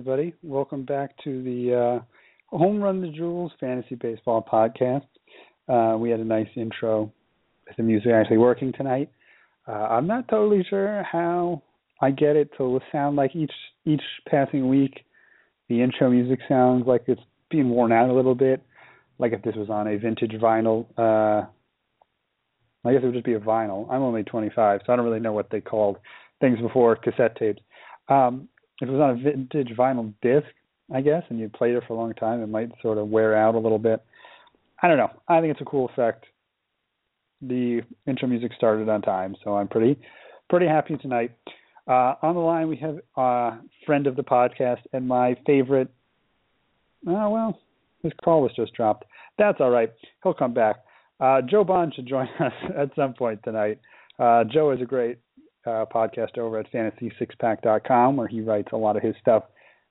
Everybody. Welcome back to the uh, Home Run the Jewels Fantasy Baseball podcast. Uh, we had a nice intro with the music actually working tonight. Uh, I'm not totally sure how I get it to sound like each each passing week. The intro music sounds like it's being worn out a little bit, like if this was on a vintage vinyl. Uh, I guess it would just be a vinyl. I'm only 25, so I don't really know what they called things before cassette tapes. Um, if it was on a vintage vinyl disc, I guess, and you played it for a long time, it might sort of wear out a little bit. I don't know. I think it's a cool effect. The intro music started on time, so I'm pretty pretty happy tonight. Uh, on the line, we have a friend of the podcast and my favorite. Oh well, his call was just dropped. That's all right. He'll come back. Uh, Joe Bond should join us at some point tonight. Uh, Joe is a great uh, podcast over at fantasy6pack.com where he writes a lot of his stuff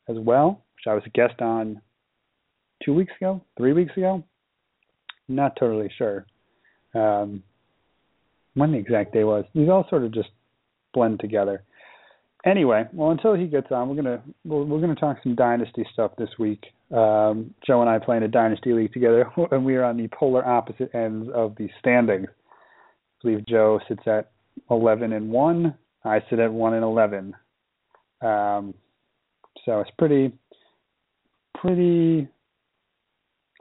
as well, which I was a guest on two weeks ago, three weeks ago. Not totally sure um, when the exact day was. These all sort of just blend together. Anyway, well, until he gets on, we're gonna we're, we're gonna talk some dynasty stuff this week. Um, Joe and I play in a dynasty league together, and we are on the polar opposite ends of the standings. I believe Joe sits at 11 and 1. I sit at 1 and 11. Um, so it's pretty, pretty.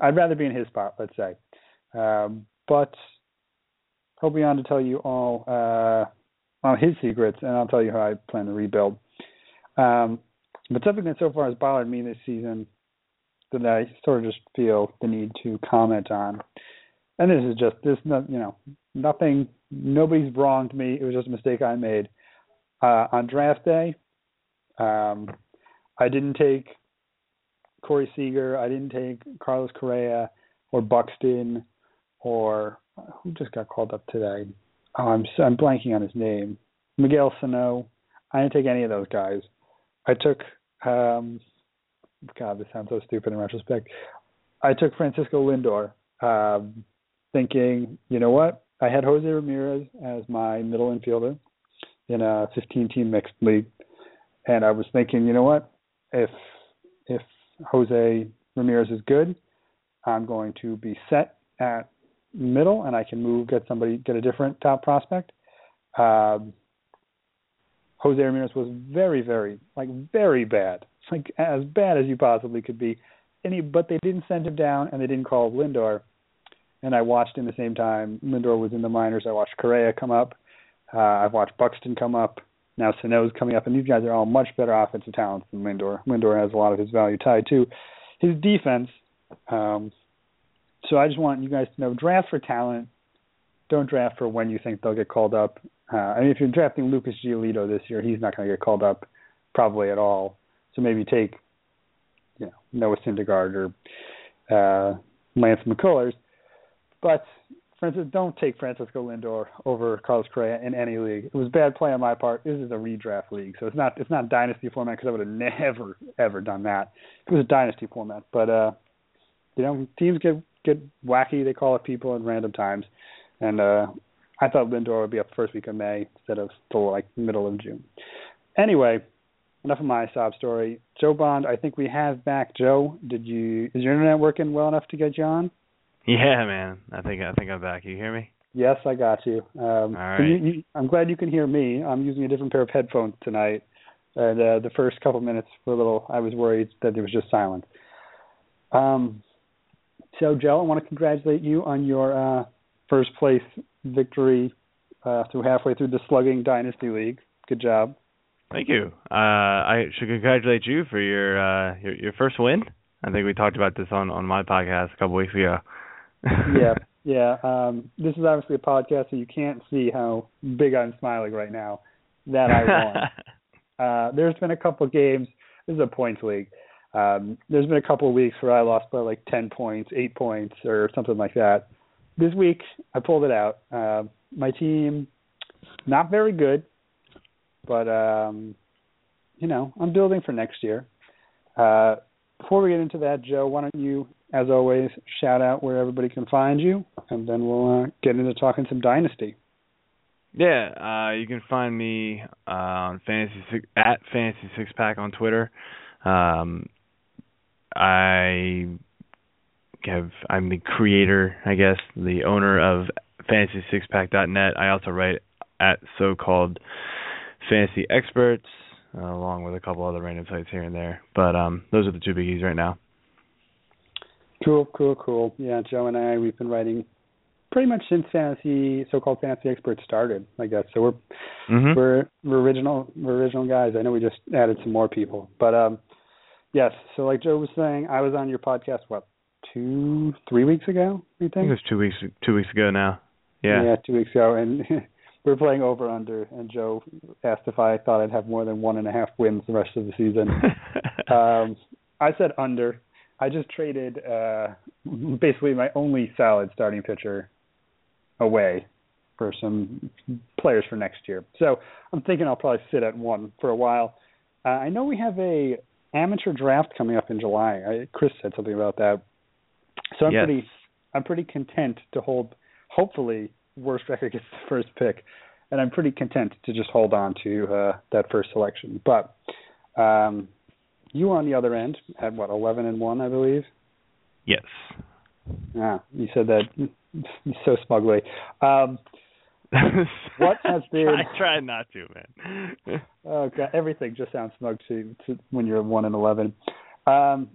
I'd rather be in his spot, let's say. Um, but he'll be on to tell you all uh, his secrets, and I'll tell you how I plan to rebuild. Um, but something that so far has bothered me this season that I sort of just feel the need to comment on, and this is just this, you know, nothing nobody's wronged me. It was just a mistake I made. Uh, on draft day, um, I didn't take Corey Seager. I didn't take Carlos Correa or Buxton or who just got called up today. Oh, I'm I'm blanking on his name. Miguel Sano. I didn't take any of those guys. I took. Um, God, this sounds so stupid in retrospect. I took Francisco Lindor, um, thinking, you know what? I had Jose Ramirez as my middle infielder in a 15 team mixed league. And I was thinking, you know what? If if Jose Ramirez is good, I'm going to be set at middle and I can move, get somebody, get a different top prospect. Um, Jose Ramirez was very, very, like very bad. Like as bad as you possibly could be. Any, but they didn't send him down and they didn't call Lindor and I watched in the same time Lindor was in the minors. I watched Correa come up. Uh, I've watched Buxton come up. Now Sano's coming up, and these guys are all much better offensive talents than Lindor. Lindor has a lot of his value tied to his defense. Um, so I just want you guys to know: draft for talent. Don't draft for when you think they'll get called up. Uh, I mean, if you're drafting Lucas Giolito this year, he's not going to get called up probably at all. So maybe take, you know, Noah Syndergaard or uh, Lance McCullers but Francis, don't take Francisco Lindor over Carlos Correa in any league. It was bad play on my part. This is a redraft league, so it's not it's not dynasty format because I would have never ever done that. It was a dynasty format, but uh, you know teams get get wacky. They call up people at random times, and uh, I thought Lindor would be up first week of May instead of the like middle of June. Anyway, enough of my sob story. Joe Bond, I think we have back. Joe, did you is your internet working well enough to get you on? Yeah, man. I think I think I'm back. You hear me? Yes, I got you. Um, All right. You, you, I'm glad you can hear me. I'm using a different pair of headphones tonight, and uh, the first couple minutes were a little. I was worried that there was just silence. Um, so, Joe, I want to congratulate you on your uh, first place victory uh, through halfway through the Slugging Dynasty League. Good job. Thank you. Uh, I should congratulate you for your, uh, your your first win. I think we talked about this on on my podcast a couple weeks ago yeah, yeah. Um, this is obviously a podcast, so you can't see how big I'm smiling right now that I won. uh, there's been a couple of games. This is a points league. Um, there's been a couple of weeks where I lost by like 10 points, 8 points, or something like that. This week, I pulled it out. Uh, my team, not very good, but, um, you know, I'm building for next year. Uh, before we get into that, Joe, why don't you as always, shout out where everybody can find you, and then we'll uh, get into talking some Dynasty. Yeah, uh, you can find me uh, on fantasy six, at fantasy six pack on Twitter. Um, I have I'm the creator, I guess, the owner of fantasy6pack.net. I also write at so-called fantasy experts, uh, along with a couple other random sites here and there. But um, those are the two biggies right now. Cool, cool, cool. Yeah, Joe and I we've been writing pretty much since fantasy so-called fantasy experts started, I guess. So we're mm-hmm. we're we're original we're original guys. I know we just added some more people, but um, yes. So like Joe was saying, I was on your podcast what two three weeks ago. You think? I think it was two weeks two weeks ago now. Yeah. Yeah, two weeks ago, and we were playing over under, and Joe asked if I thought I'd have more than one and a half wins the rest of the season. um, I said under. I just traded uh, basically my only solid starting pitcher away for some players for next year. So I'm thinking I'll probably sit at one for a while. Uh, I know we have a amateur draft coming up in July. I, Chris said something about that. So I'm yes. pretty I'm pretty content to hold. Hopefully, worst record gets the first pick, and I'm pretty content to just hold on to uh, that first selection. But um, you on the other end at what 11 and one, I believe. Yes. Yeah, you said that so smugly. Um, what has been? I try not to, man. oh God, everything just sounds smug to, to when you're one and eleven. Um,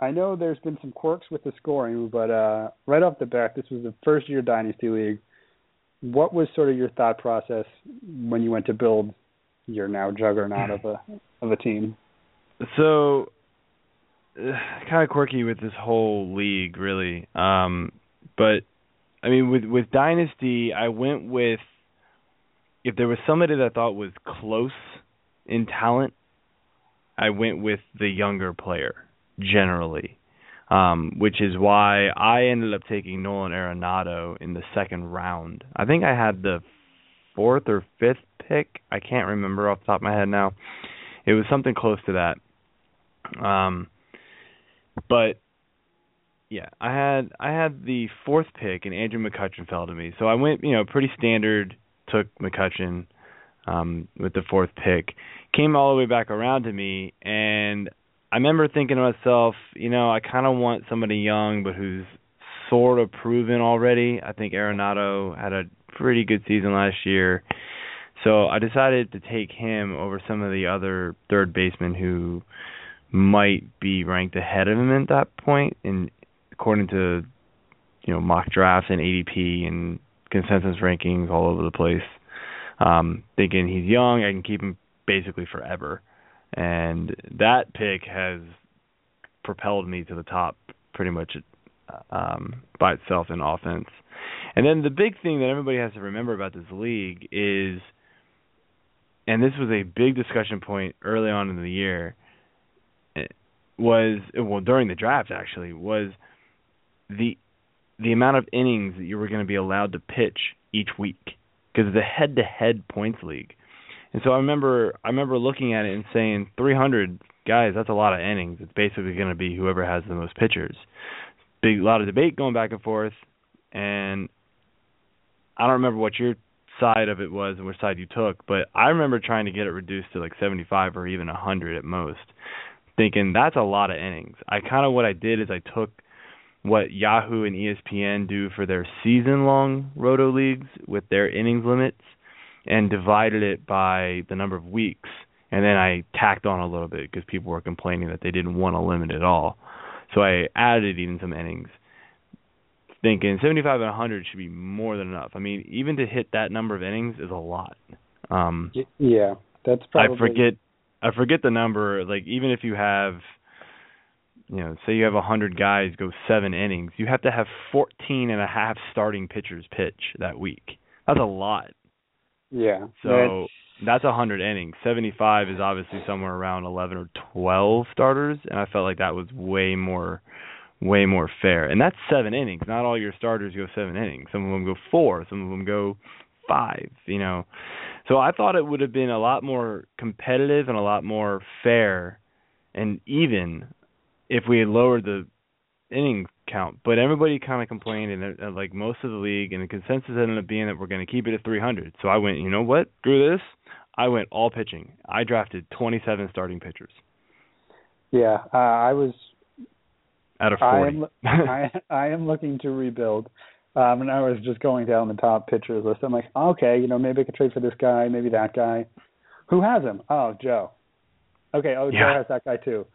I know there's been some quirks with the scoring, but uh, right off the bat, this was the first year dynasty league. What was sort of your thought process when you went to build your now juggernaut of a of a team? So, uh, kind of quirky with this whole league, really. Um, but I mean, with with dynasty, I went with if there was somebody that I thought was close in talent, I went with the younger player generally, um, which is why I ended up taking Nolan Arenado in the second round. I think I had the fourth or fifth pick. I can't remember off the top of my head now. It was something close to that. Um, but yeah, I had I had the fourth pick and Andrew McCutchen fell to me. So I went, you know, pretty standard, took McCutchen um with the fourth pick. Came all the way back around to me and I remember thinking to myself, you know, I kind of want somebody young but who's sort of proven already. I think Arenado had a pretty good season last year. So I decided to take him over some of the other third basemen who might be ranked ahead of him at that point and according to you know mock drafts and ADP and consensus rankings all over the place. Um, thinking he's young, I can keep him basically forever and that pick has propelled me to the top pretty much um, by itself in offense. And then the big thing that everybody has to remember about this league is, and this was a big discussion point early on in the year, was well during the draft actually was the the amount of innings that you were going to be allowed to pitch each week because the head-to-head points league and so I remember I remember looking at it and saying 300 guys, that's a lot of innings. It's basically going to be whoever has the most pitchers. Big lot of debate going back and forth, and I don't remember what your side of it was and which side you took, but I remember trying to get it reduced to like 75 or even 100 at most, thinking that's a lot of innings. I kind of what I did is I took what Yahoo and ESPN do for their season-long roto leagues with their innings limits and divided it by the number of weeks. And then I tacked on a little bit because people were complaining that they didn't want a limit at all. So I added even some innings, thinking 75 and 100 should be more than enough. I mean, even to hit that number of innings is a lot. Um, yeah, that's probably. I forget. I forget the number. Like even if you have, you know, say you have 100 guys go seven innings, you have to have 14 and a half starting pitchers pitch that week. That's a lot. Yeah. So that's a hundred innings. Seventy five is obviously somewhere around eleven or twelve starters, and I felt like that was way more way more fair. And that's seven innings. Not all your starters go seven innings. Some of them go four, some of them go five, you know. So I thought it would have been a lot more competitive and a lot more fair and even if we had lowered the inning count, but everybody kind of complained, and uh, like most of the league, and the consensus ended up being that we're going to keep it at 300. So I went, you know what? Screw this. I went all pitching. I drafted 27 starting pitchers. Yeah, uh, I was out of 40. I am, I, I am looking to rebuild. Um, and I was just going down the top pitchers list. I'm like, okay, you know, maybe I could trade for this guy, maybe that guy. Who has him? Oh, Joe. Okay, oh, yeah. Joe has that guy too.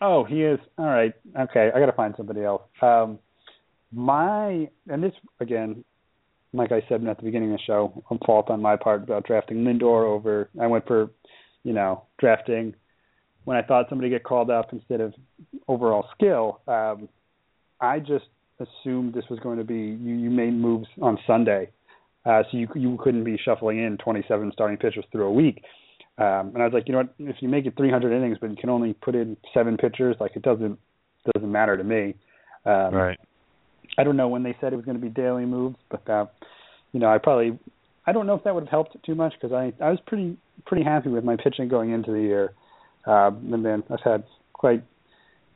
Oh, he is. All right. Okay, I got to find somebody else. Um, my and this again, like I said at the beginning of the show, I'm fault on my part about drafting Lindor over. I went for, you know, drafting when I thought somebody get called up instead of overall skill. Um, I just assumed this was going to be you, you made moves on Sunday, uh, so you you couldn't be shuffling in 27 starting pitchers through a week. Um, and I was like, you know what? If you make it 300 innings, but you can only put in seven pitchers, like it doesn't doesn't matter to me. Um, right. I don't know when they said it was going to be daily moves, but uh, you know, I probably I don't know if that would have helped too much because I I was pretty pretty happy with my pitching going into the year, um, and then I've had quite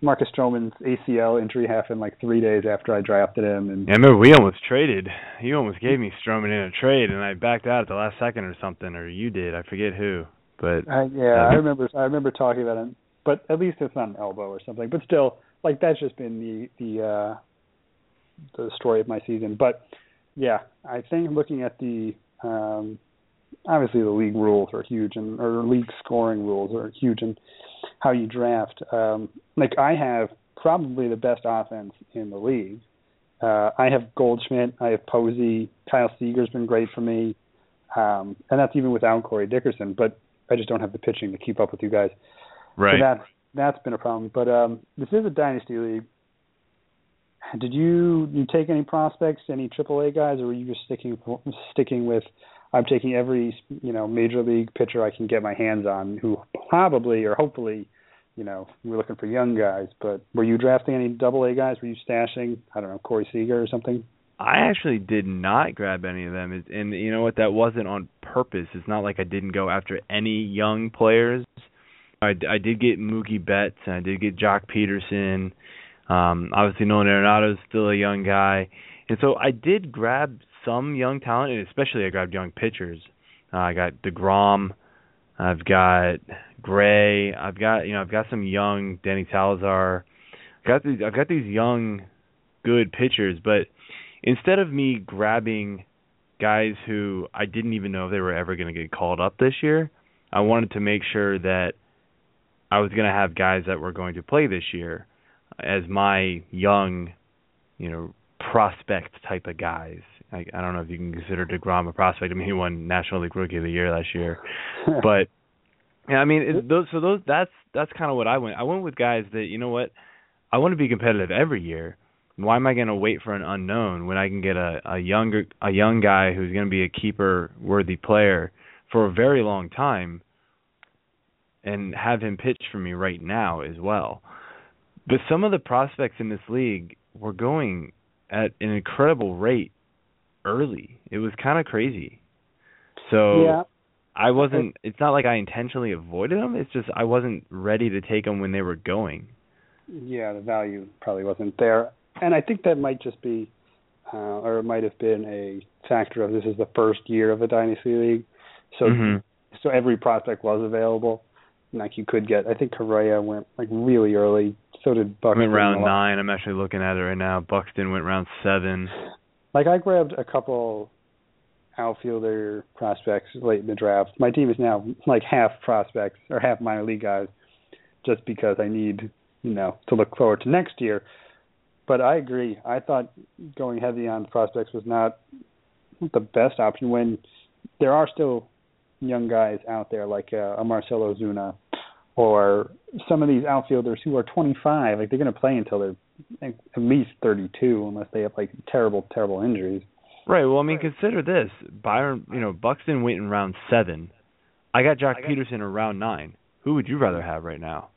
Marcus Stroman's ACL injury happened like three days after I drafted him. And yeah, I remember we almost traded. You almost gave me Stroman in a trade, and I backed out at the last second or something, or you did. I forget who. But uh, yeah, I remember. I remember talking about him. But at least it's not an elbow or something. But still, like that's just been the the uh the story of my season. But yeah, I think looking at the um obviously the league rules are huge and or league scoring rules are huge and how you draft. Um like I have probably the best offense in the league. Uh I have Goldschmidt, I have Posey, Kyle Seager's been great for me. Um and that's even without Corey Dickerson, but I just don't have the pitching to keep up with you guys. Right. So that that's been a problem. But um this is a dynasty league. Did you you take any prospects, any AAA guys, or were you just sticking sticking with? I'm taking every you know major league pitcher I can get my hands on, who probably or hopefully, you know, we're looking for young guys. But were you drafting any Double A guys? Were you stashing? I don't know, Corey Seager or something. I actually did not grab any of them, and you know what? That wasn't on purpose. It's not like I didn't go after any young players. I, I did get Mookie Betts, and I did get Joc Pederson. Um, obviously, Nolan Arenado is still a young guy, and so I did grab some young talent, and especially I grabbed young pitchers. Uh, I got Degrom, I've got Gray, I've got you know I've got some young Danny Salazar. I've got these I've got these young, good pitchers, but instead of me grabbing guys who I didn't even know if they were ever going to get called up this year, I wanted to make sure that I was going to have guys that were going to play this year as my young, you know, prospect type of guys. I, I don't know if you can consider Degrom a prospect. I mean, he won National League Rookie of the Year last year, but yeah, I mean, it, those so those that's that's kind of what I went. I went with guys that you know what, I want to be competitive every year. Why am I going to wait for an unknown when I can get a a younger a young guy who's going to be a keeper worthy player for a very long time and have him pitch for me right now as well. But some of the prospects in this league were going at an incredible rate early. It was kind of crazy. So yeah. I wasn't. It's not like I intentionally avoided them. It's just I wasn't ready to take them when they were going. Yeah, the value probably wasn't there, and I think that might just be, uh, or it might have been a factor of this is the first year of a dynasty league, so mm-hmm. so every prospect was available. Like you could get, I think Correa went like really early. So did Buxton. Went round nine. I'm actually looking at it right now. Buxton went round seven. Like I grabbed a couple outfielder prospects late in the draft. My team is now like half prospects or half minor league guys, just because I need you know to look forward to next year. But I agree. I thought going heavy on prospects was not the best option when there are still young guys out there like uh, a Marcell Ozuna or some of these outfielders who are 25. Like they're going to play until they're at least 32 unless they have like terrible, terrible injuries. Right. Well, I mean, consider this: Byron, you know, Buxton went in round seven. I got Joc I Pederson in round nine. Who would you rather have right now?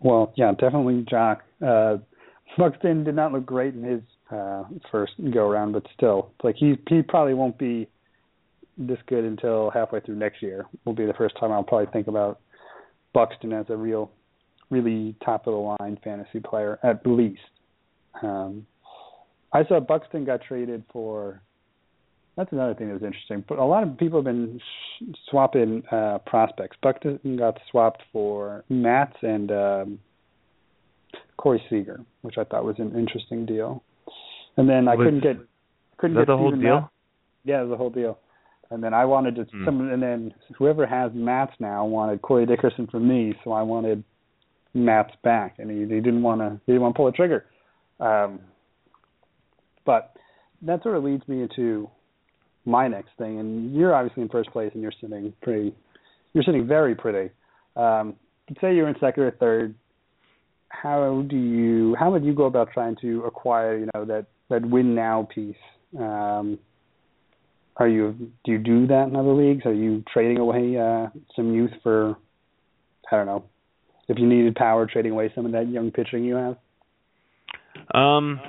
Well, yeah, definitely Joc. Uh, Buxton did not look great in his uh, first go around, but still, like he he probably won't be this good until halfway through next year. Will be the first time I'll probably think about Buxton as a real, really top of the line fantasy player at least. Um, I saw Buxton got traded for. That's another thing that was interesting. But a lot of people have been swapping uh, prospects. Buxton got swapped for Matz and um, Corey Seager, which I thought was an interesting deal. And then I Was- couldn't get couldn't get the whole deal? Matz. Yeah, it was the whole deal. And then I wanted to Hmm. some and then whoever has Matz now wanted Corey Dickerson from me, so I wanted Matz back, and he, he didn't want to he didn't want to pull the trigger. Um, but that sort of leads me into my next thing, and you're obviously in first place, and you're sitting pretty, you're sitting very pretty. Um, say you're in second or third. How do you? How would you go about trying to acquire, you know, that that win now piece? Um, are you do you do that in other leagues? Are you trading away uh, some youth for? I don't know. If you needed power, trading away some of that young pitching you have. Um.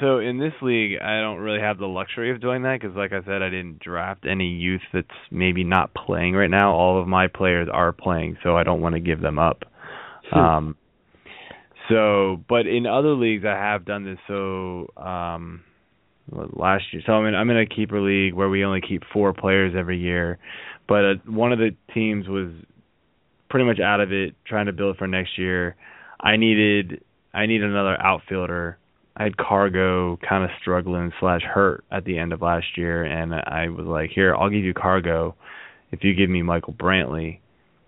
So in this league, I don't really have the luxury of doing that because, like I said, I didn't draft any youth that's maybe not playing right now. All of my players are playing, so I don't want to give them up. Hmm. Um. So, but in other leagues, I have done this. So, um, last year, so I'm in I'm in a keeper league where we only keep four players every year, but uh, one of the teams was pretty much out of it, trying to build for next year. I needed I needed another outfielder. I had Cargo kind of struggling slash hurt at the end of last year, and I was like, "Here, I'll give you Cargo if you give me Michael Brantley."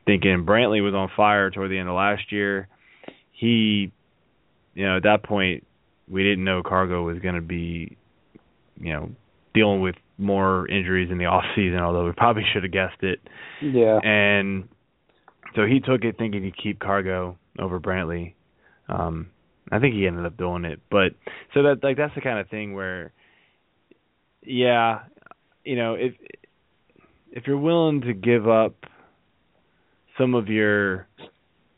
Thinking Brantley was on fire toward the end of last year. He, you know, at that point, we didn't know Cargo was going to be, you know, dealing with more injuries in the off season. Although we probably should have guessed it. Yeah. And so he took it thinking he'd keep Cargo over Brantley. Um I think he ended up doing it. But so that like that's the kind of thing where yeah, you know, if if you're willing to give up some of your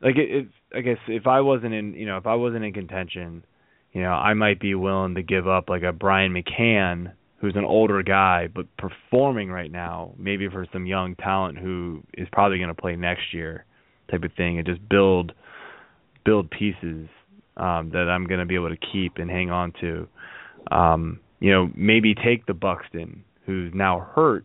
like it I guess if I wasn't in, you know, if I wasn't in contention, you know, I might be willing to give up like a Brian McCann who's an older guy but performing right now, maybe for some young talent who is probably going to play next year, type of thing, and just build build pieces um, that I'm going to be able to keep and hang on to. Um, you know, maybe take the Buxton who's now hurt.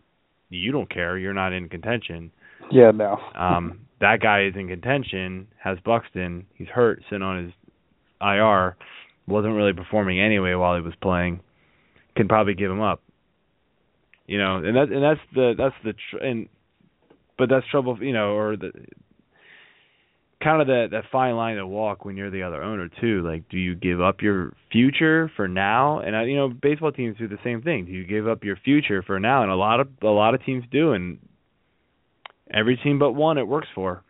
You don't care. You're not in contention. Yeah. No. Um, that guy is in contention. Has Buxton. He's hurt, sitting on his IR. Wasn't really performing anyway while he was playing can probably give him up. You know, and that and that's the that's the tr- and but that's trouble, you know, or the kind of that that fine line to walk when you're the other owner too. Like, do you give up your future for now? And I, you know, baseball teams do the same thing. Do you give up your future for now? And a lot of a lot of teams do, and every team but one it works for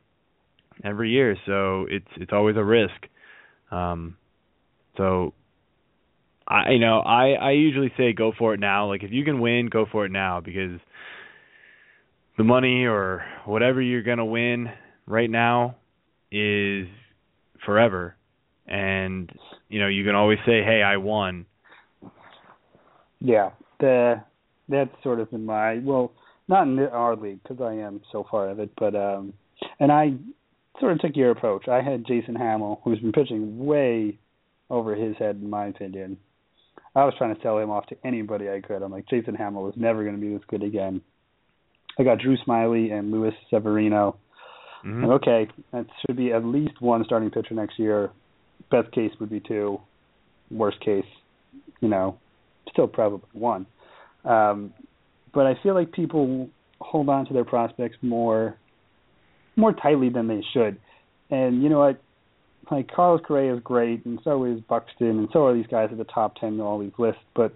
every year. So it's it's always a risk. Um, so I you know I I usually say go for it now. Like if you can win, go for it now because the money or whatever you're gonna win right now is forever, and you know you can always say, hey, I won. Yeah. The that's sort of in my well, not in our league because I am so far of it, but um, and I sort of took your approach. I had Jason Hammel, who's been pitching way over his head, in my opinion. I was trying to sell him off to anybody I could. I'm like, Jason Hammel was never going to be this good again. I got Drew Smyly and Luis Severino. Mhm. And okay, that should be at least one starting pitcher next year. Best case would be two. Worst case, you know, still probably one. Um, but I feel like people hold on to their prospects more more tightly than they should. And you know what? Like Carlos Correa is great, and so is Buxton, and so are these guys at the top ten in all these lists. But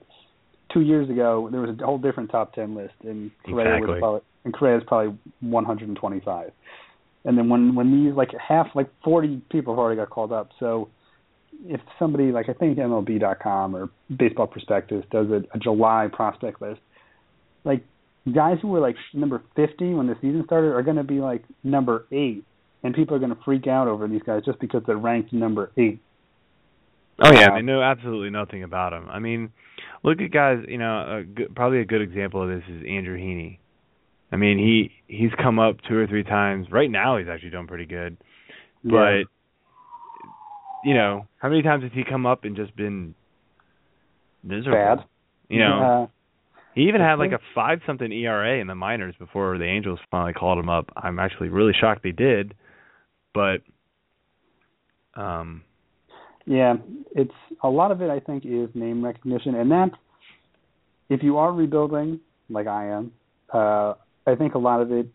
two years ago, there was a whole different top ten list, and Correa Exactly. was probably and Correa is probably 125. And then when when these like half like 40 people have already got called up, so if somebody like I think MLB.com or Baseball Prospectus does a, a July prospect list, like guys who were like number 50 when the season started are going to be like number eight, and people are going to freak out over these guys just because they're ranked number eight. Oh yeah, they know absolutely nothing about them. I mean, look at guys. You know, a good, probably a good example of this is Andrew Heaney. I mean, he he's come up two or three times. Right now, he's actually done pretty good. But you know, how many times has he come up and just been miserable? Bad. You know, Uh, he even had like a five something ERA in the minors before the Angels finally called him up. I'm actually really shocked they did, but um, Yeah, it's a lot of it. I think is name recognition, and that if you are rebuilding, like I am, uh, I think a lot of it,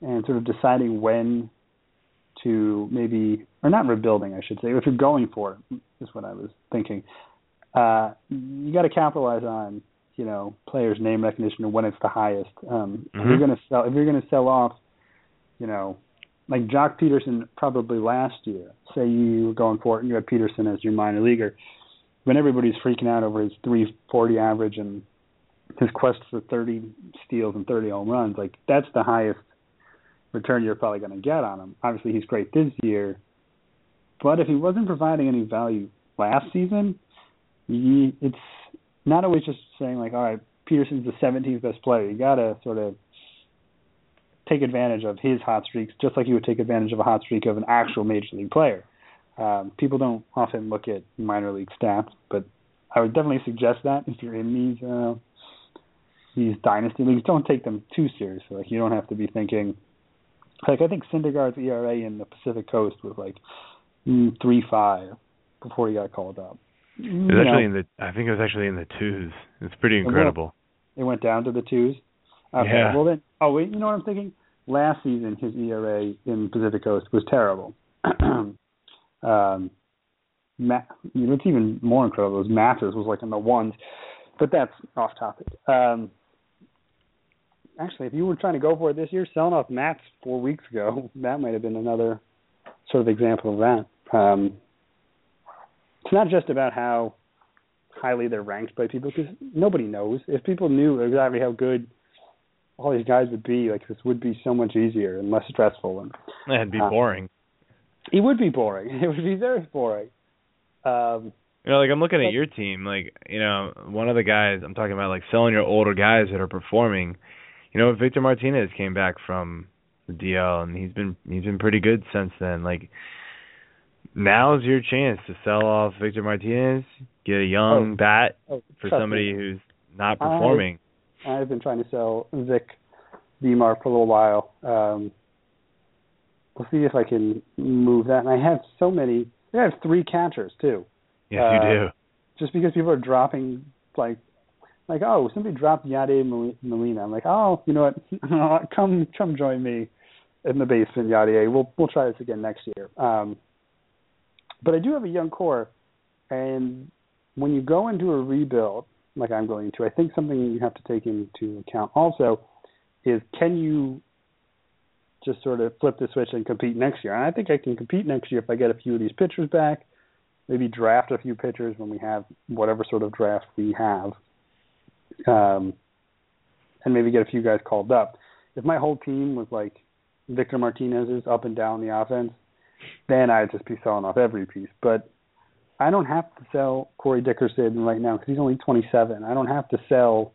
and sort of deciding when to maybe, or not rebuilding, I should say, if you're going for it, is what I was thinking. Uh, you got to capitalize on, you know, players' name recognition and when it's the highest. Um, If you're Mhm. going to sell, if you're going to sell off, you know, like Joc Pederson probably last year. Say you were going for it and you had Pederson as your minor leaguer, when everybody's freaking out over his 340 average and his quest for 30 steals and 30 home runs, like that's the highest return you're probably going to get on him. Obviously, he's great this year, but if he wasn't providing any value last season, you, it's not always just saying like, all right, Peterson's the 17th best player. You got to sort of take advantage of his hot streaks, just like you would take advantage of a hot streak of an actual major league player. Um, people don't often look at minor league stats, but I would definitely suggest that if you're in these uh, these dynasty leagues, don't take them too seriously. Like you don't have to be thinking. Like I think Syndergaard's ERA in the Pacific Coast was like mm, three five before he got called up. it You was know, actually in the. I think it was actually in the twos. It's pretty incredible. It went down to the twos. Okay. Yeah. Well then, oh wait, you know what I'm thinking? Last season, his ERA in Pacific Coast was terrible. um, what's even more incredible is Mathis was like in the ones, but that's off topic. Um, actually, if you were trying to go for it this year, selling off Matz four weeks ago, that might have been another sort of example of that. Um, it's not just about how highly they're ranked by people because nobody knows. If people knew exactly how good all these guys would be, like this would be so much easier and less stressful, and it'd be Uh, boring. it would be boring. It would be very boring. Um, You know, like I'm looking at your team, like you know, one of the guys I'm talking about, like selling your older guys that are performing. You know, Victor Martinez came back from the DL, and he's been he's been pretty good since then. Like now's your chance to sell off Victor Martinez, get a young Oh. bat oh, for somebody me, who's not performing. I've been trying to sell Vic Demar for a little while. Um, we'll see if I can move that. And I have so many. I have three catchers too. yes, uh, you do. just because people are dropping like like oh somebody dropped Yadi Mol- Molina. I'm like oh you know what come come join me in the basement Yadi. We'll we'll try this again next year. Um, but I do have a young core, and when you go into a rebuild like I'm going to, I think something you have to take into account also is can you just sort of flip the switch and compete next year? And I think I can compete next year if I get a few of these pitchers back maybe draft a few pitchers when we have whatever sort of draft we have, um, and maybe get a few guys called up. If my whole team was like Victor Martinez's up and down the offense, then I'd just be selling off every piece. But I don't have to sell Corey Dickerson right now because he's only 27. I don't have to sell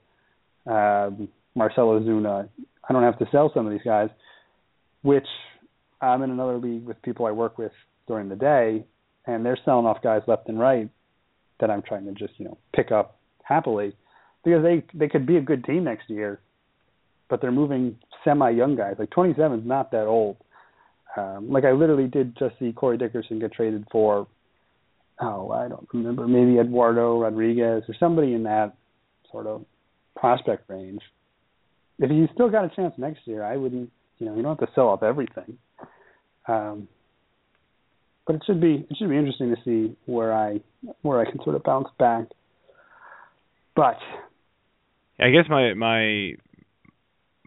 um, Marcell Ozuna. I don't have to sell some of these guys, which I'm in another league with people I work with during the day, and they're selling off guys left and right that I'm trying to just you know pick up happily because they they could be a good team next year, but they're moving semi young guys. Like 27 is not that old. Um, like I literally did just see Corey Dickerson get traded for oh I don't remember maybe Eduardo Rodriguez or somebody in that sort of prospect range. If he's still got a chance next year, I wouldn't you know you don't have to sell off everything. Um, but it should be it should be interesting to see where I where I can sort of bounce back. But I guess my my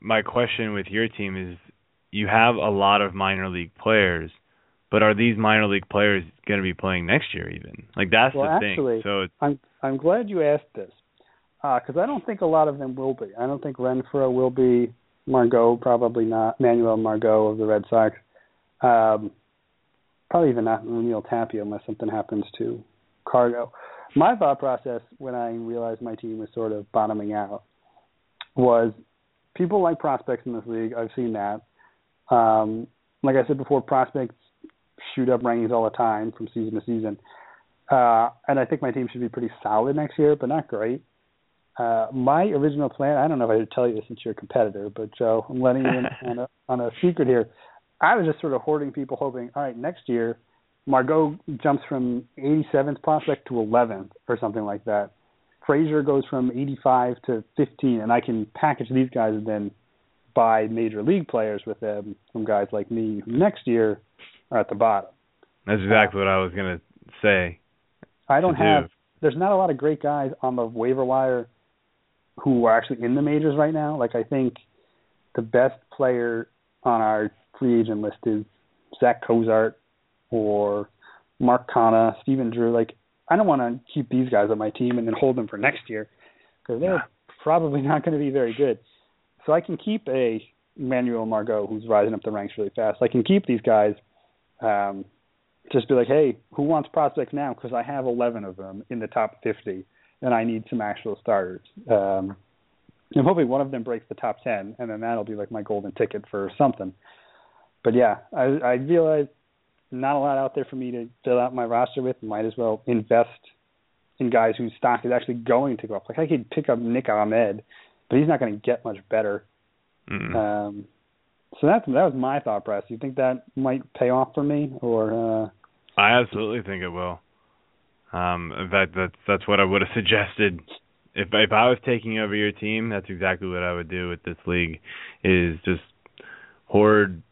my question with your team is you have a lot of minor league players, but are these minor league players going to be playing next year even? Like that's Well, the actually- thing. So I'm I'm glad you asked this because I don't think a lot of them will be. I don't think Renfroe will be. Margot probably not. Manuel Margot of the Red Sox. Um, probably even not Neil Tapia unless something happens to Cargo. My thought process when I realized my team was sort of bottoming out was people like prospects in this league. I've seen that. Um, like I said before, prospects shoot up rankings all the time from season to season. Uh, and I think my team should be pretty solid next year, but not great. Uh, my original plan, I don't know if I should tell you this since you're a competitor, but Joe, I'm letting you in on a, on a secret here. I was just sort of hoarding people, hoping, all right, next year, Margot jumps from 87th prospect to 11th or something like that. Frazier goes from 85 to 15, and I can package these guys and then buy major league players with them from guys like me next year are at the bottom. That's exactly uh, what I was going to say. I don't have, do. there's not a lot of great guys on the waiver wire who are actually in the majors right now. Like, I think the best player on our free agent list is Zach Cozart or Mark Canha, Stephen Drew. Like, I don't want to keep these guys on my team and then hold them for next year because they're yeah. probably not going to be very good. So I can keep a Manuel Margot who's rising up the ranks really fast. I can keep these guys. Um, just be like, hey, who wants prospects now? Because I have 11 of them in the top 50, and I need some actual starters. Um, I'm hoping one of them breaks the top 10, and then that'll be like my golden ticket for something. But yeah, I, I realize not a lot out there for me to fill out my roster with. Might as well invest in guys whose stock is actually going to go up. Like I could pick up Nick Ahmed, but he's not going to get much better. Mm-hmm. Um, so that that was my thought process. You think that might pay off for me, or? Uh... I absolutely think it will. Um, in fact, that's that's what I would have suggested. If if I was taking over your team, that's exactly what I would do with this league. Is just hoard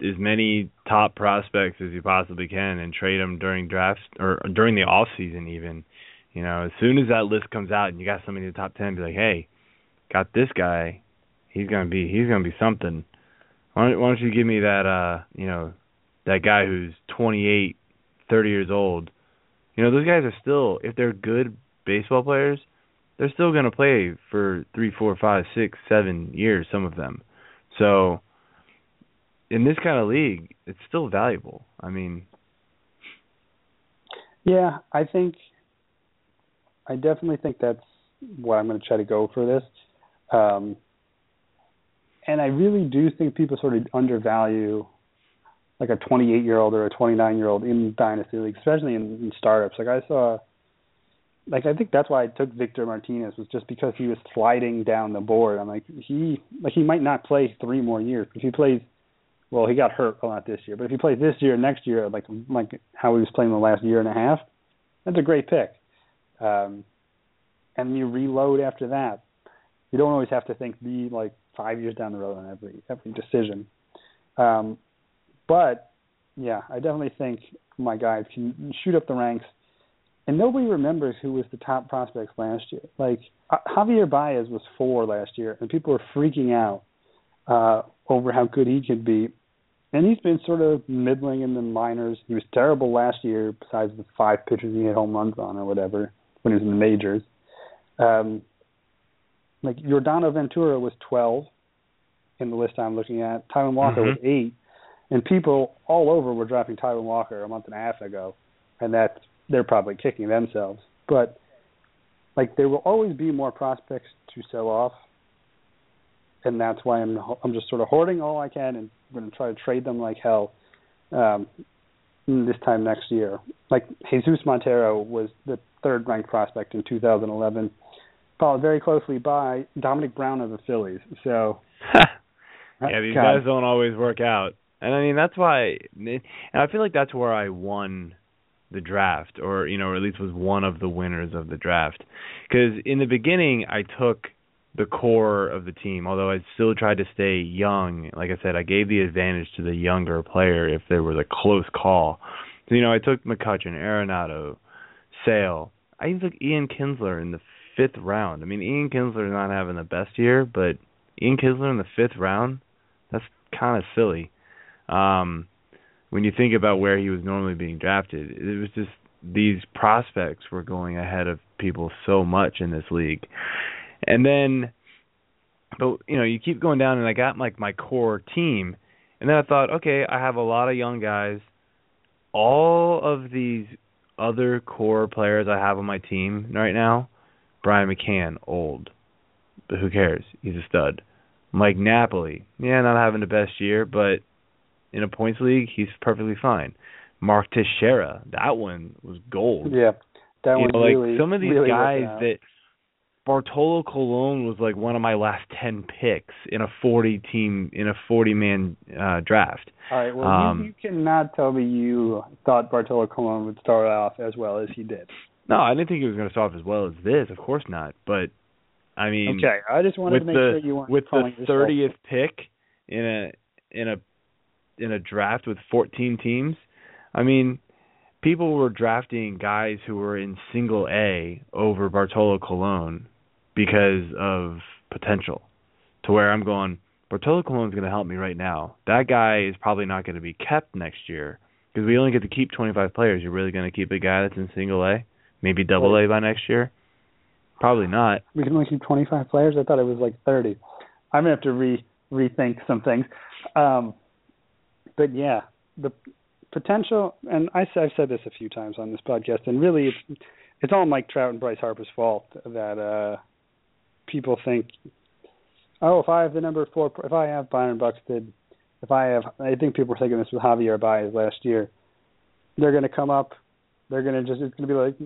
as many top prospects as you possibly can and trade them during drafts or during the off season even. You know, as soon as that list comes out and you got somebody in the top ten, be like, hey, got this guy. He's gonna be he's gonna be something. Why don't, why don't you give me that uh you know that guy who's 28, 30 years old. You know, those guys are still if they're good baseball players, they're still gonna play for three, four, five, six, seven years. Some of them. So in this kind of league, it's still valuable. I mean, yeah, I think I definitely think that's what I'm going to try to go for this. Um, and I really do think people sort of undervalue like a 28 year old or a 29 year old in dynasty league, especially in, in startups. Like I saw, like I think that's why I took Victor Martinez was just because he was sliding down the board. I'm like he like he might not play three more years. If he plays well, he got hurt a lot this year. But if he plays this year, next year, like like how he was playing the last year and a half, that's a great pick. Um, and you reload after that. You don't always have to think be like five years down the road on every every decision. Um, but yeah, I definitely think my guys can shoot up the ranks. And nobody remembers who was the top prospects last year. Like uh, Javier Baez was four last year, and people were freaking out uh, over how good he could be and he's been sort of middling in the minors. He was terrible last year, besides the five pitchers he hit home runs on or whatever when he was in the majors. Um, like Yordano Ventura was 12 in the list I'm looking at. Taijuan Walker mm-hmm. was eight, and people all over were dropping Taijuan Walker a month and a half ago, and that they're probably kicking themselves. But like there will always be more prospects to sell off and that's why I'm I'm just sort of hoarding all I can and going to try to trade them like hell um, this time next year. Like Jesus Montero was the third ranked prospect in 2011, followed very closely by Domonic Brown of the Phillies. So yeah, these God. guys don't always work out, and I mean that's why, and I feel like that's where I won the draft, or you know, or at least was one of the winners of the draft, because in the beginning I took the core of the team. Although I still tried to stay young. Like I said, I gave the advantage to the younger player if there was a close call. So, you know, I took McCutchen, Arenado, Sale. I even took Ian Kinsler in the fifth round. I mean, Ian Kinsler's not having the best year, but Ian Kinsler in the fifth round, that's kind of silly. Um, when you think about where he was normally being drafted, it was just these prospects were going ahead of people so much in this league. And then, but you know, you keep going down, and I got like my core team, and then I thought, okay, I have a lot of young guys. All of these other core players I have on my team right now, Brian McCann, old, but who cares? He's a stud. Mike Napoli, yeah, not having the best year, but in a points league, he's perfectly fine. Mark Teixeira, that one was gold. Yeah, that you one know, like really. some of these really guys that Bartolo Colon was like one of my last ten picks in a forty team in a forty man uh draft. All right. Well, um, you, you cannot tell me you thought Bartolo Colon would start off as well as he did. No, I didn't think he was going to start off as well as this. Of course not. But I mean, Okay, I just wanted to make the sure you weren't with the calling thirtieth pick in a in a in a draft with fourteen teams, I mean, people were drafting guys who were in single A over Bartolo Colon because of potential. To where I'm going, Bartolo Colon's going to help me right now. That guy is probably not going to be kept next year because we only get to keep 25 players. You're really going to keep a guy that's in single A, maybe double A by next year? Probably not. We can only keep 25 players. I thought it was like 30. I'm gonna have to re rethink some things. Um, but yeah, the potential, and I, I've said this a few times on this podcast, and really, it's it's all Mike Trout and Bryce Harper's fault that uh, people think, oh, if I have the number four, if I have Byron Buxton, if I have, I think people were thinking this with Javier Baez last year, they're to come up, they're to just, it's to be like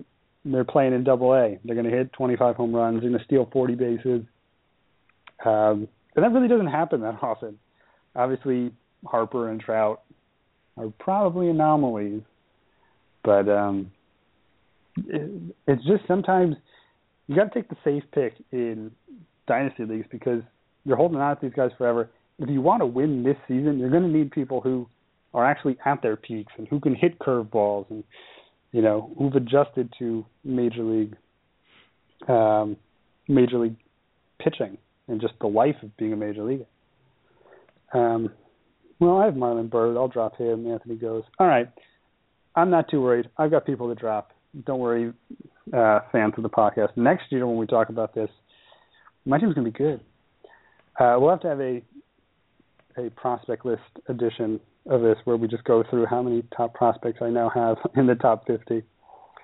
they're playing in Double A. They're going to hit 25 home runs. They're going to steal 40 bases. Um, and that really doesn't happen that often. Obviously, Harper and Trout are probably anomalies, but um, it, it's just sometimes you got to take the safe pick in dynasty leagues because you're holding on to these guys forever. If you want to win this season, you're going to need people who are actually at their peaks and who can hit curveballs and you know who've adjusted to major league um, major league pitching and just the life of being a major leaguer. Um, well, I have Marlon Byrd. I'll drop him. Anthony Gose. All right. I'm not too worried. I've got people to drop. Don't worry, uh, fans of the podcast. Next year when we talk about this, my team's gonna be good. Uh, we'll have to have a a prospect list edition of this where we just go through how many top prospects I now have in the top 50.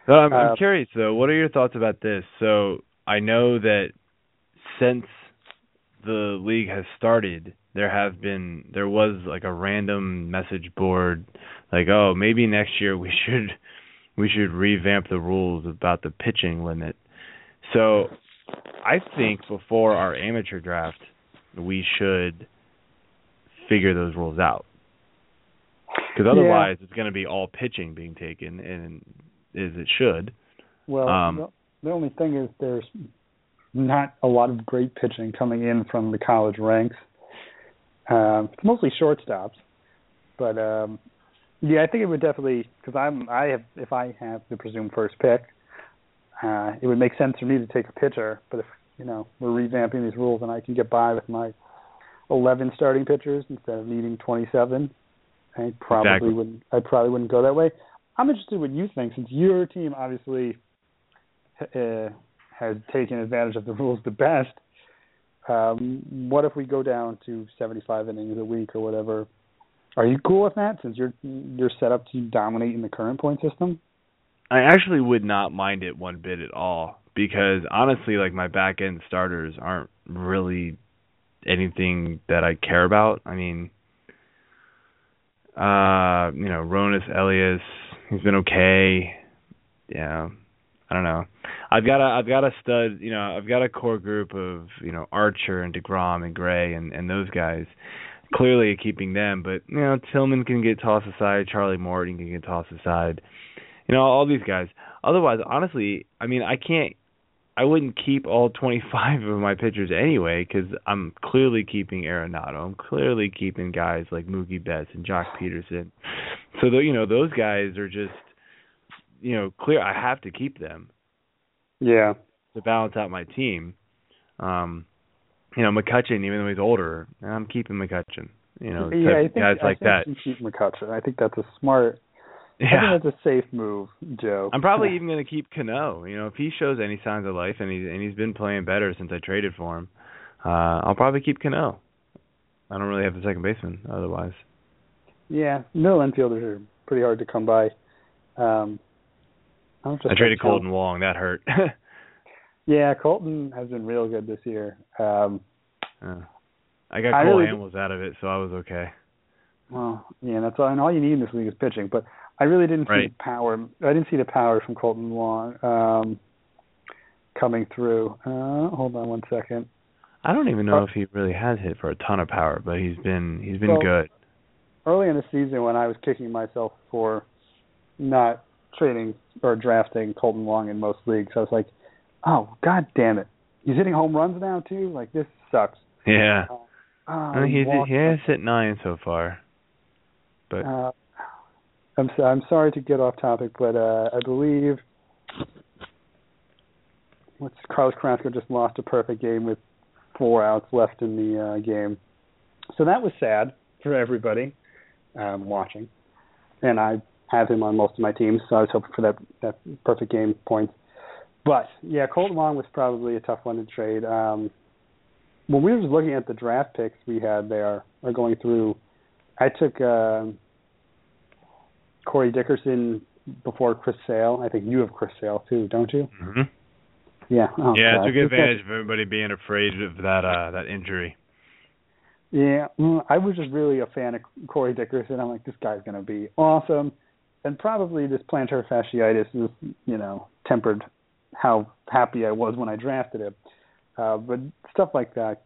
So I'm, I'm Uh, curious though. What are your thoughts about this? So I know that since the league has started, there have been there was like a random message board, like oh maybe next year we should we should revamp the rules about the pitching limit. So I think before our amateur draft, we should figure those rules out. Because Yeah. otherwise, it's going to be all pitching being taken, and as it should. Well, Um, the, the only thing is there's not a lot of great pitching coming in from the college ranks. Um, it's mostly shortstops, but um, yeah, I think it would definitely because I'm I have if I have the presumed first pick, uh, it would make sense for me to take a pitcher. But if you know we're revamping these rules and I can get by with my 11 starting pitchers instead of needing 27, I probably Exactly. wouldn't. I probably wouldn't go that way. I'm interested in what you think since your team obviously uh, has taken advantage of the rules the best. Um, what if we go down to 75 innings a week or whatever? Are you cool with that since you're you're set up to dominate in the current point system? I actually would not mind it one bit at all because honestly, like my back end starters aren't really anything that I care about. I mean, uh, you know, Roenis Elias, he's been okay. Yeah, I don't know. I've got a I've got a stud. You know, I've got a core group of you know Archer and Degrom and Gray and and those guys. Clearly keeping them, but you know Tillman can get tossed aside. Charlie Morton can get tossed aside. You know all these guys. Otherwise, honestly, I mean I can't. I wouldn't keep all 25 of my pitchers anyway because I'm clearly keeping Arenado. I'm clearly keeping guys like Mookie Betts and Joc Pederson. So you know those guys are just you know clear. I have to keep them Yeah. to balance out my team. Um, you know McCutchen, even though he's older, I'm keeping McCutchen. You know yeah, I think, guys I like think that. You keep McCutchen. I think that's a smart. I Yeah. think that's a safe move, Joe. I'm probably even going to keep Cano. You know, if he shows any signs of life and he's and he's been playing better since I traded for him, uh, I'll probably keep Cano. I don't really have the second baseman otherwise. Yeah, middle infielders are pretty hard to come by. Um, I, don't I traded Kolten Wong. That hurt. Yeah, Colton has been real good this year. Um, Uh, I got I Cole really- Hamels out of it, so I was okay. Well, yeah, that's all. And all you need in this league is pitching. But I really didn't right. see the power. I didn't see the power from Kolten Wong um, coming through. Uh, hold on one second. I don't even know uh, if he really has hit for a ton of power, but he's been he's been well, good. Early in the season, when I was kicking myself for not trading or drafting Kolten Wong in most leagues, I was like, "Oh, god damn it! He's hitting home runs now too. Like this sucks." Yeah. Uh, uh, he's he has hit nine so far, but uh, I'm so, I'm sorry to get off topic, but uh, I believe what's Carlos Carrasco just lost a perfect game with four outs left in the uh, game, so that was sad for everybody um, watching, and I have him on most of my teams, so I was hoping for that that perfect game point. But yeah, Kolten Wong was probably a tough one to trade. Um, when we were looking at the draft picks we had there, or going through, I took uh, Corey Dickerson before Chris Sale. I think you have Chris Sale too, don't you? Mm-hmm. Yeah. Oh, yeah, God. took advantage of everybody being afraid of that uh that injury. Yeah, mm, I was just really a fan of Corey Dickerson. I'm like, this guy's going to be awesome, and probably this plantar fasciitis is, you know, tempered how happy I was when I drafted him. Uh, but stuff like that,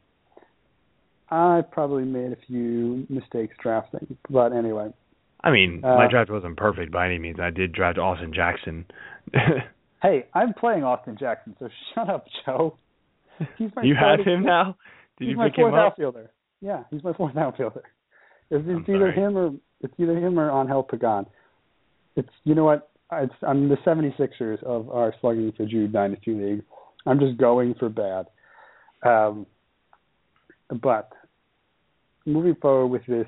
I probably made a few mistakes drafting. But anyway. I mean, uh, my draft wasn't perfect by any means. I did draft Austin Jackson. hey, I'm playing Austin Jackson, so shut up, Joe. He's my you have him now? Did he's you my fourth him up? outfielder. Yeah, he's my fourth outfielder. It's, it's either sorry. him or it's either him or Angel Pagan. It's you know what? It's, I'm the 76ers of our slugging for Jude Dynasty League. I'm just going for bad. Um, but moving forward with this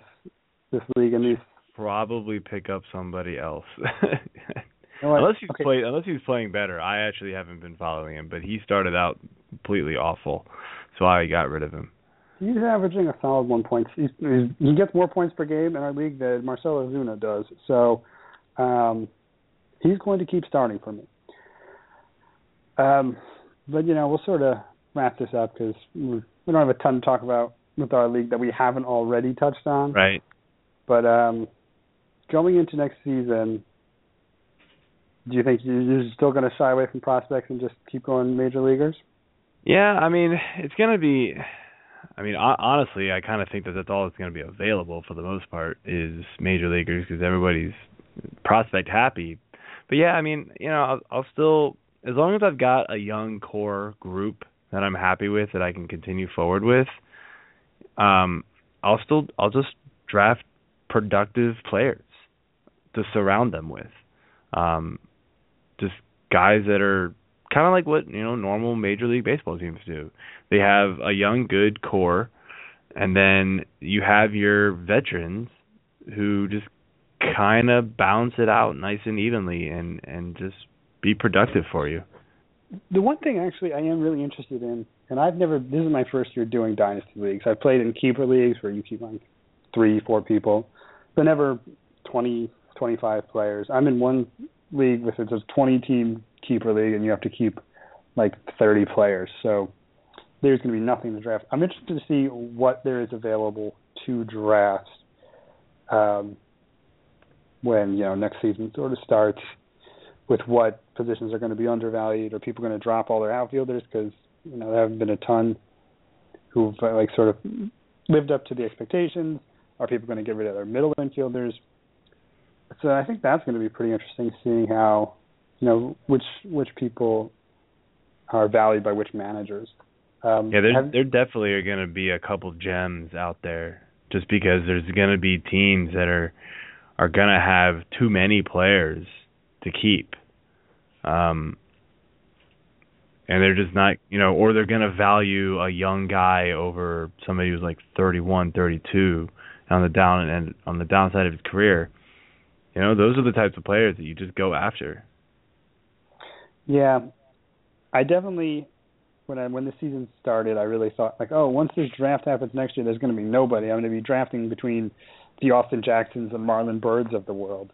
this league and these probably pick up somebody else. Unless he's Okay. played unless he's playing better. I actually haven't been following him, but he started out completely awful. So I got rid of him. He's averaging a solid one point. He's, he's, he gets more points per game in our league than Marcell Ozuna does. So um, he's going to keep starting for me. Um, but you know, we'll sort of wrap this up because we don't have a ton to talk about with our league that we haven't already touched on. Right. But um, going into next season, do you think you- you're still going to shy away from prospects and just keep going major leaguers? Yeah, I mean, it's going to be I mean, honestly, I kind of think that that's all that's going to be available for the most part is major leaguers because everybody's prospect happy. But yeah, I mean, you know, I'll, I'll still as long as I've got a young core group that I'm happy with that I can continue forward with, um, I'll still I'll just draft productive players to surround them with. Um, just guys that are kind of like what you know normal major league baseball teams do. They have a young good core and then you have your veterans who just kind of balance it out nice and evenly and and just be productive for you. The one thing actually I am really interested in, and I've never. This is my first year doing dynasty leagues. I've played in keeper leagues where you keep like three, four people, but never twenty, twenty-five players. I'm in one league with it's a twenty team keeper league, and you have to keep like thirty players. So there's going to be nothing to draft. I'm interested to see what there is available to draft um, when you know next season sort of starts with what positions are going to be undervalued. Are people going to drop all their outfielders because you know there haven't been a ton who've uh, like sort of lived up to the expectations? Are people going to get rid of their middle infielders? So I think that's going to be pretty interesting, seeing how you know which which people are valued by which managers. Um, Yeah, there have- there definitely are going to be a couple gems out there just because there's going to be teams that are are going to have too many players to keep. Um and they're just not, you know, or they're going to value a young guy over somebody who's like 31, 32 on the down and on the downside of his career. You know, those are the types of players that you just go after. Yeah, I definitely when I when the season started, I really thought like, oh, once this draft happens next year, there's going to be nobody. I'm going to be drafting between the Austin Jacksons and Marlon Byrds of the world.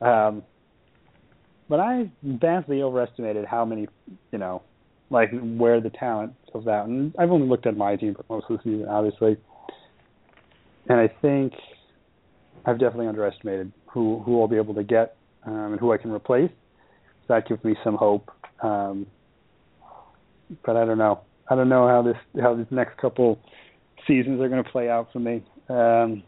Um, but I vastly overestimated how many, you know, like where the talent was out. And I've only looked at my team for most of the season, obviously. And I think I've definitely underestimated who who I'll be able to get um, and who I can replace. So that gives me some hope. Um, but I don't know. I don't know how this how these next couple seasons are going to play out for me. Um,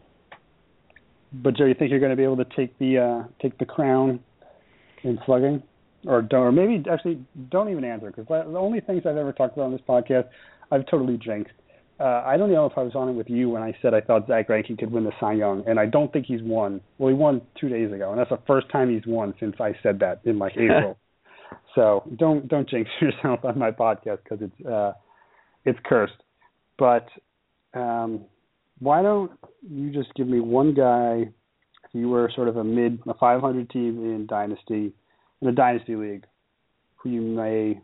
but Joe, you think you're going to be able to take the uh, take the crown in slugging, or don't, or maybe actually don't even answer because the only things I've ever talked about on this podcast, I've totally jinxed. Uh, I don't know if I was on it with you when I said I thought Zack Greinke could win the Cy Young, and I don't think he's won. Well, he won two days ago, and that's the first time he's won since I said that in like April. so don't don't jinx yourself on my podcast because it's uh, it's cursed. But um, why don't you just give me one guy? If you were sort of a mid, a 500 team in dynasty, in a dynasty league, who you may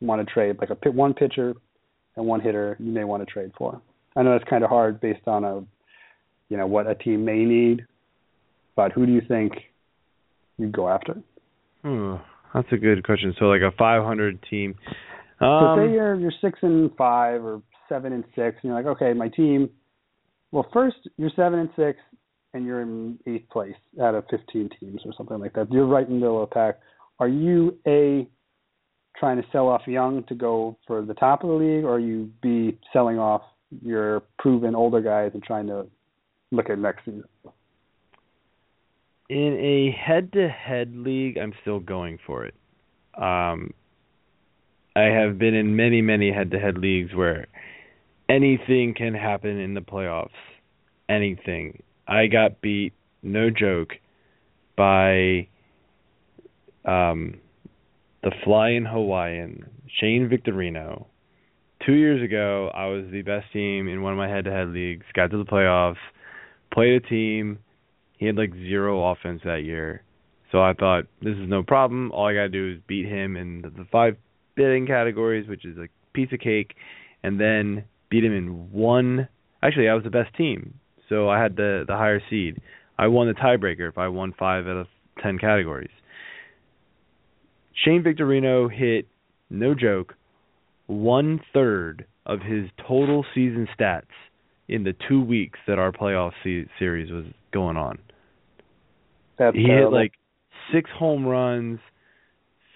want to trade, like a one pitcher and one hitter you may want to trade for. I know that's kind of hard based on a, you know, what a team may need, but who do you think you'd go after? Hmm, that's a good question. So like a 500 team. Um, so say you're you're six and five or seven and six, and you're like, okay, my team well, first you're seven and six, and you're in eighth place out of 15 teams or something like that. You're right in the middle of the pack. Are you a trying to sell off young to go for the top of the league, or you be selling off your proven older guys and trying to look at next season? In a head-to-head league, I'm still going for it. Um, I have been in many, many head-to-head leagues where anything can happen in the playoffs. Anything. I got beat, no joke, by um, the Flying Hawaiian, Shane Victorino. Two years ago, I was the best team in one of my head-to-head leagues. Got to the playoffs, played a team. He had like zero offense that year, so I thought this is no problem. All I gotta do is beat him in the, five bidding categories, which is like piece of cake, and then beat him in one. Actually, I was the best team, so I had the the higher seed. I won the tiebreaker if I won five out of ten categories. Shane Victorino hit, no joke, one third of his total season stats in the two weeks that our playoff se- series was going on. That's he terrible. hit like six home runs,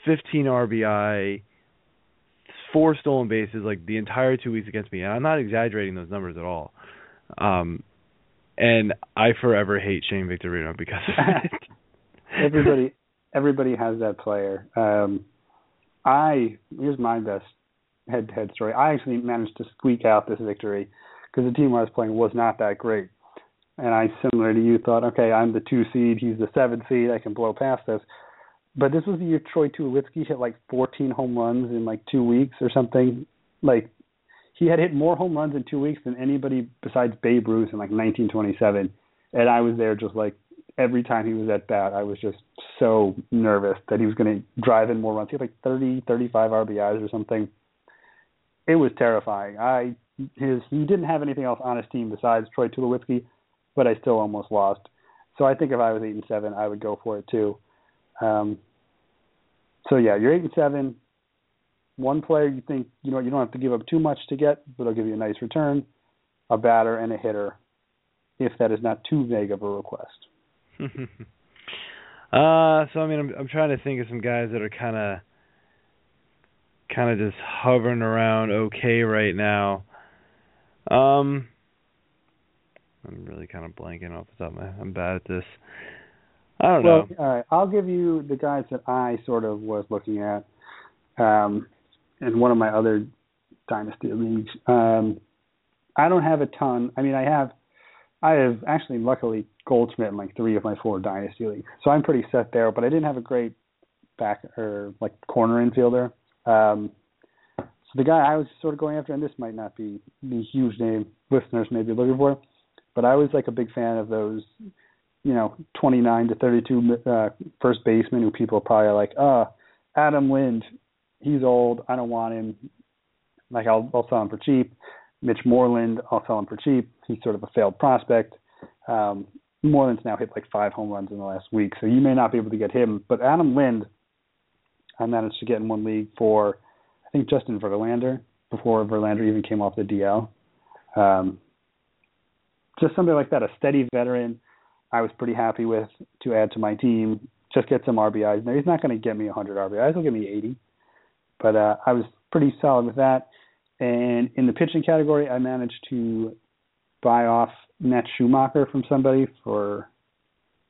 15 RBI, four stolen bases like the entire two weeks against me, and I'm not exaggerating those numbers at all. Um, and I forever hate Shane Victorino because everybody, everybody has that player. Um, I here's my best head-to-head story. I actually managed to squeak out this victory because the team I was playing was not that great, and I, similar to you, thought, okay, I'm the two seed, he's the seven seed, I can blow past this. But this was the year Troy Tulowitzki hit like 14 home runs in like two weeks or something. Like he had hit more home runs in two weeks than anybody besides Babe Ruth in like 1927. And I was there just like every time he was at bat, I was just so nervous that he was going to drive in more runs. He had like 30, 35 RBIs or something. It was terrifying. I his he didn't have anything else on his team besides Troy Tulowitzki, but I still almost lost. So I think if I was eight and seven, I would go for it too. Um, so yeah, you're eight and seven. One player you think you know you don't have to give up too much to get, but it'll give you a nice return. A batter and a hitter, if that is not too vague of a request. uh, so I mean, I'm I'm trying to think of some guys that are kind of kind of just hovering around okay right now. Um, I'm really kind of blanking off the top of my. I'm bad at this. I don't well, know. All right, I'll give you the guys that I sort of was looking at um, in one of my other dynasty leagues. Um, I don't have a ton. I mean, I have, I have actually luckily Goldschmidt in like three of my four dynasty leagues, so I'm pretty set there. But I didn't have a great back or like corner infielder. Um, so the guy I was sort of going after, and this might not be the huge name listeners may be looking for, but I was like a big fan of those you know, 29 to 32 uh, first baseman who people are probably like, uh, Adam Lind, he's old. I don't want him. Like I'll, I'll sell him for cheap. Mitch Moreland, I'll sell him for cheap. He's sort of a failed prospect. Um, Moreland's now hit like five home runs in the last week, so you may not be able to get him. But Adam Lind, I managed to get in one league for, I think Justin Verlander before Verlander even came off the DL. Um, just somebody like that, a steady veteran I was pretty happy with to add to my team. Just get some RBIs. Now he's not going to get me 100 RBIs. He'll give me 80, but uh, I was pretty solid with that. And in the pitching category, I managed to buy off Matt Shoemaker from somebody for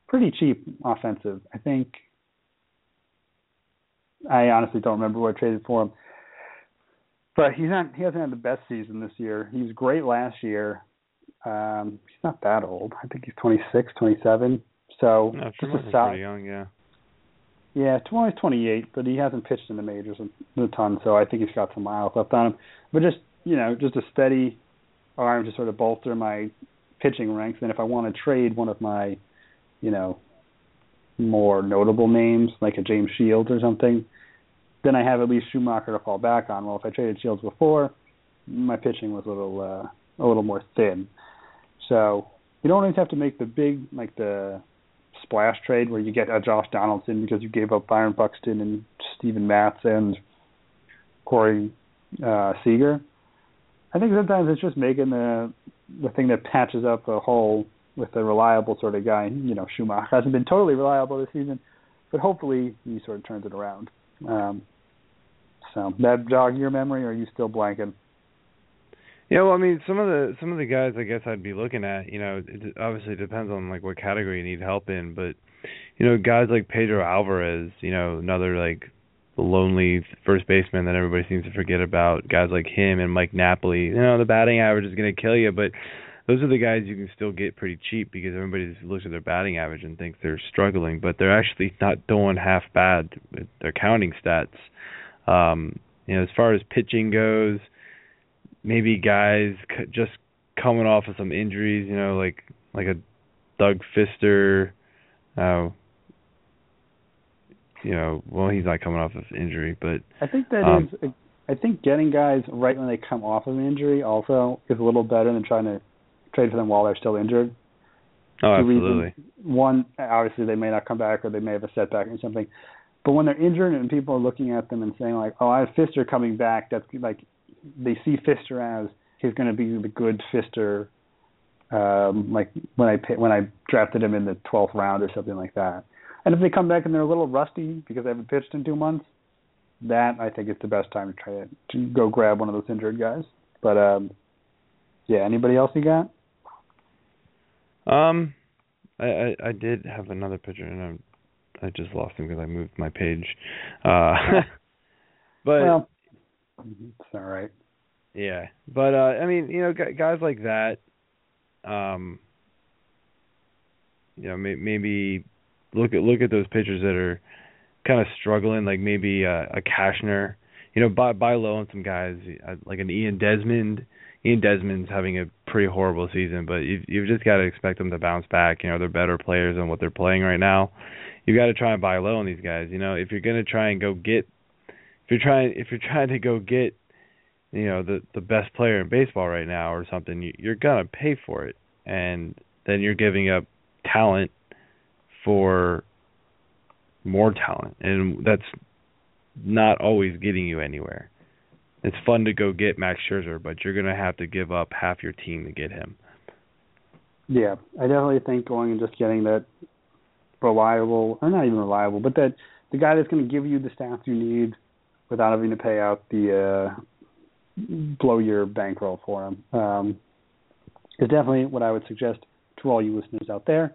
pretty cheap offensive. I think I honestly don't remember what I traded for him. But he's not he hasn't had the best season this year. He was great last year. Um he's not that old. I think he's 26, 27. So no, just a solid, pretty young, yeah. Yeah, 28, but he hasn't pitched in the majors a, a ton, so I think he's got some miles left on him. But just you know, just a steady arm to sort of bolster my pitching ranks. And if I want to trade one of my, you know, more notable names like a James Shields or something, then I have at least Shoemaker to fall back on. Well, if I traded Shields before, my pitching was a little uh, a little more thin. So you don't always have to make the big like the splash trade where you get a Josh Donaldson because you gave up Byron Buxton and Steven Matz and Corey uh, Seager. I think sometimes it's just making the the thing that patches up a hole with a reliable sort of guy. You know, Shoemaker hasn't been totally reliable this season, but hopefully he sort of turns it around. Um, so that jog your memory, or are you still blanking? Yeah, well, I mean, some of the some of the guys, I guess I'd be looking at. You know, it obviously depends on like what category you need help in, but you know, guys like Pedro Alvarez, you know, another like lonely first baseman that everybody seems to forget about. Guys like him and Mike Napoli. You know, the batting average is going to kill you, but those are the guys you can still get pretty cheap because everybody just looks at their batting average and thinks they're struggling, but they're actually not doing half bad with their counting stats. Um, you know, as far as pitching goes, maybe guys just coming off of some injuries, you know, like like a Doug Fister, uh, you know, well, he's not coming off of injury, but I think that um, is. I think getting guys right when they come off of an injury also is a little better than trying to trade for them while they're still injured. Oh, absolutely. Reasons. One, obviously they may not come back or they may have a setback or something. But when they're injured and people are looking at them and saying like, "Oh, I have Fister coming back," that's like they see Fister as he's going to be the good Fister. Um, like when I pay, when I drafted him in the 12th round or something like that. And if they come back and they're a little rusty because they haven't pitched in two months, that I think is the best time to try to, to go grab one of those injured guys. But um, yeah, anybody else you got? Um, I, I I did have another pitcher, and I I just lost him because I moved my page. Uh, but well, it's all right. Yeah, but uh I mean, you know, guys like that, um, you know, may, maybe look at look at those pitchers that are kind of struggling, like maybe uh, a Cashner. You know, buy buy low on some guys uh, like an Ian Desmond. Ian Desmond's having a pretty horrible season, but you've you've just got to expect them to bounce back. You know, they're better players than what they're playing right now. You've got to try and buy low on these guys. You know, if you're gonna try and go get, if you're trying if you're trying to go get, you know, the the best player in baseball right now or something, you, you're gonna pay for it, and then you're giving up talent for more talent, and that's not always getting you anywhere. It's fun to go get Max Scherzer, but you're going to have to give up half your team to get him. Yeah, I definitely think going and just getting that reliable, or not even reliable, but that the guy that's going to give you the stats you need without having to pay out the uh, blow your bankroll for him um, is definitely what I would suggest to all you listeners out there.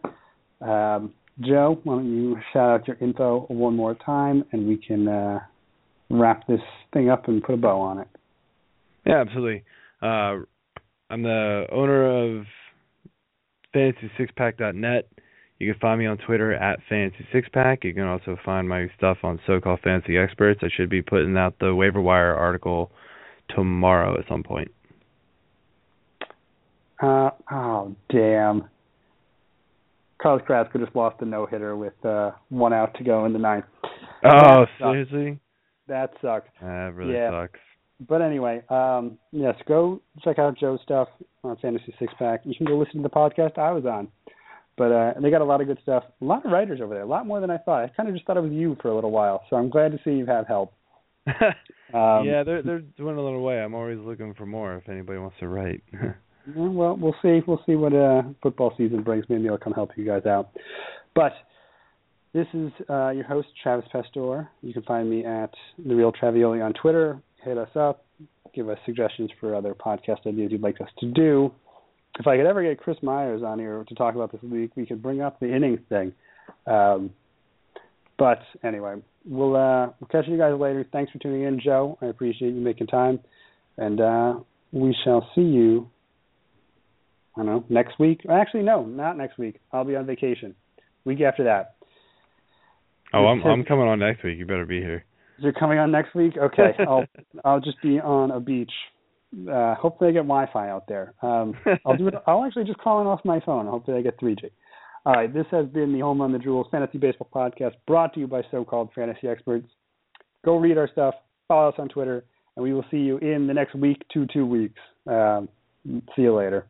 Um, Joe, why don't you shout out your info one more time and we can uh, wrap this thing up and put a bow on it. Yeah, absolutely. Uh, I'm the owner of FantasySixPack.net. You can find me on Twitter at FantasySixPack. You can also find my stuff on So-Called Fantasy Experts. I should be putting out the waiver wire article tomorrow at some point. Uh, oh, damn. Carlos Carrasco just lost a no hitter with uh, one out to go in the ninth. Oh, seriously? That sucks. That really yeah. sucks. But anyway, um, yes, go check out Joe's stuff on Fantasy Six Pack. You can go listen to the podcast I was on. But uh, they got a lot of good stuff. A lot of writers over there, a lot more than I thought. I kind of just thought it was you for a little while. So I'm glad to see you've had help. um, yeah, they're they're dwindling away. I'm always looking for more if anybody wants to write. well, we'll see. We'll see what uh, football season brings. Maybe I'll come help you guys out. But this is uh, your host, Travis Pastor. You can find me at the Real Travioli on Twitter. Hit us up. Give us suggestions for other podcast ideas you'd like us to do. If I could ever get Chris Myers on here to talk about this week, we could bring up the innings thing. Um, but anyway, we'll uh, we'll catch you guys later. Thanks for tuning in, Joe. I appreciate you making time, and uh, we shall see you. I don't know next week. Actually, no, not next week. I'll be on vacation. Week after that. Oh, I'm I'm coming on next week. You better be here. You're coming on next week. Okay, I'll I'll just be on a beach. Uh, hopefully, I get Wi-Fi out there. Um, I'll do it. I'll actually just call in off my phone. Hopefully, I get 3G. All right, this has been the Home Run the Jewels Fantasy Baseball Podcast, brought to you by so-called fantasy experts. Go read our stuff. Follow us on Twitter, and we will see you in the next week to two weeks. Um, see you later.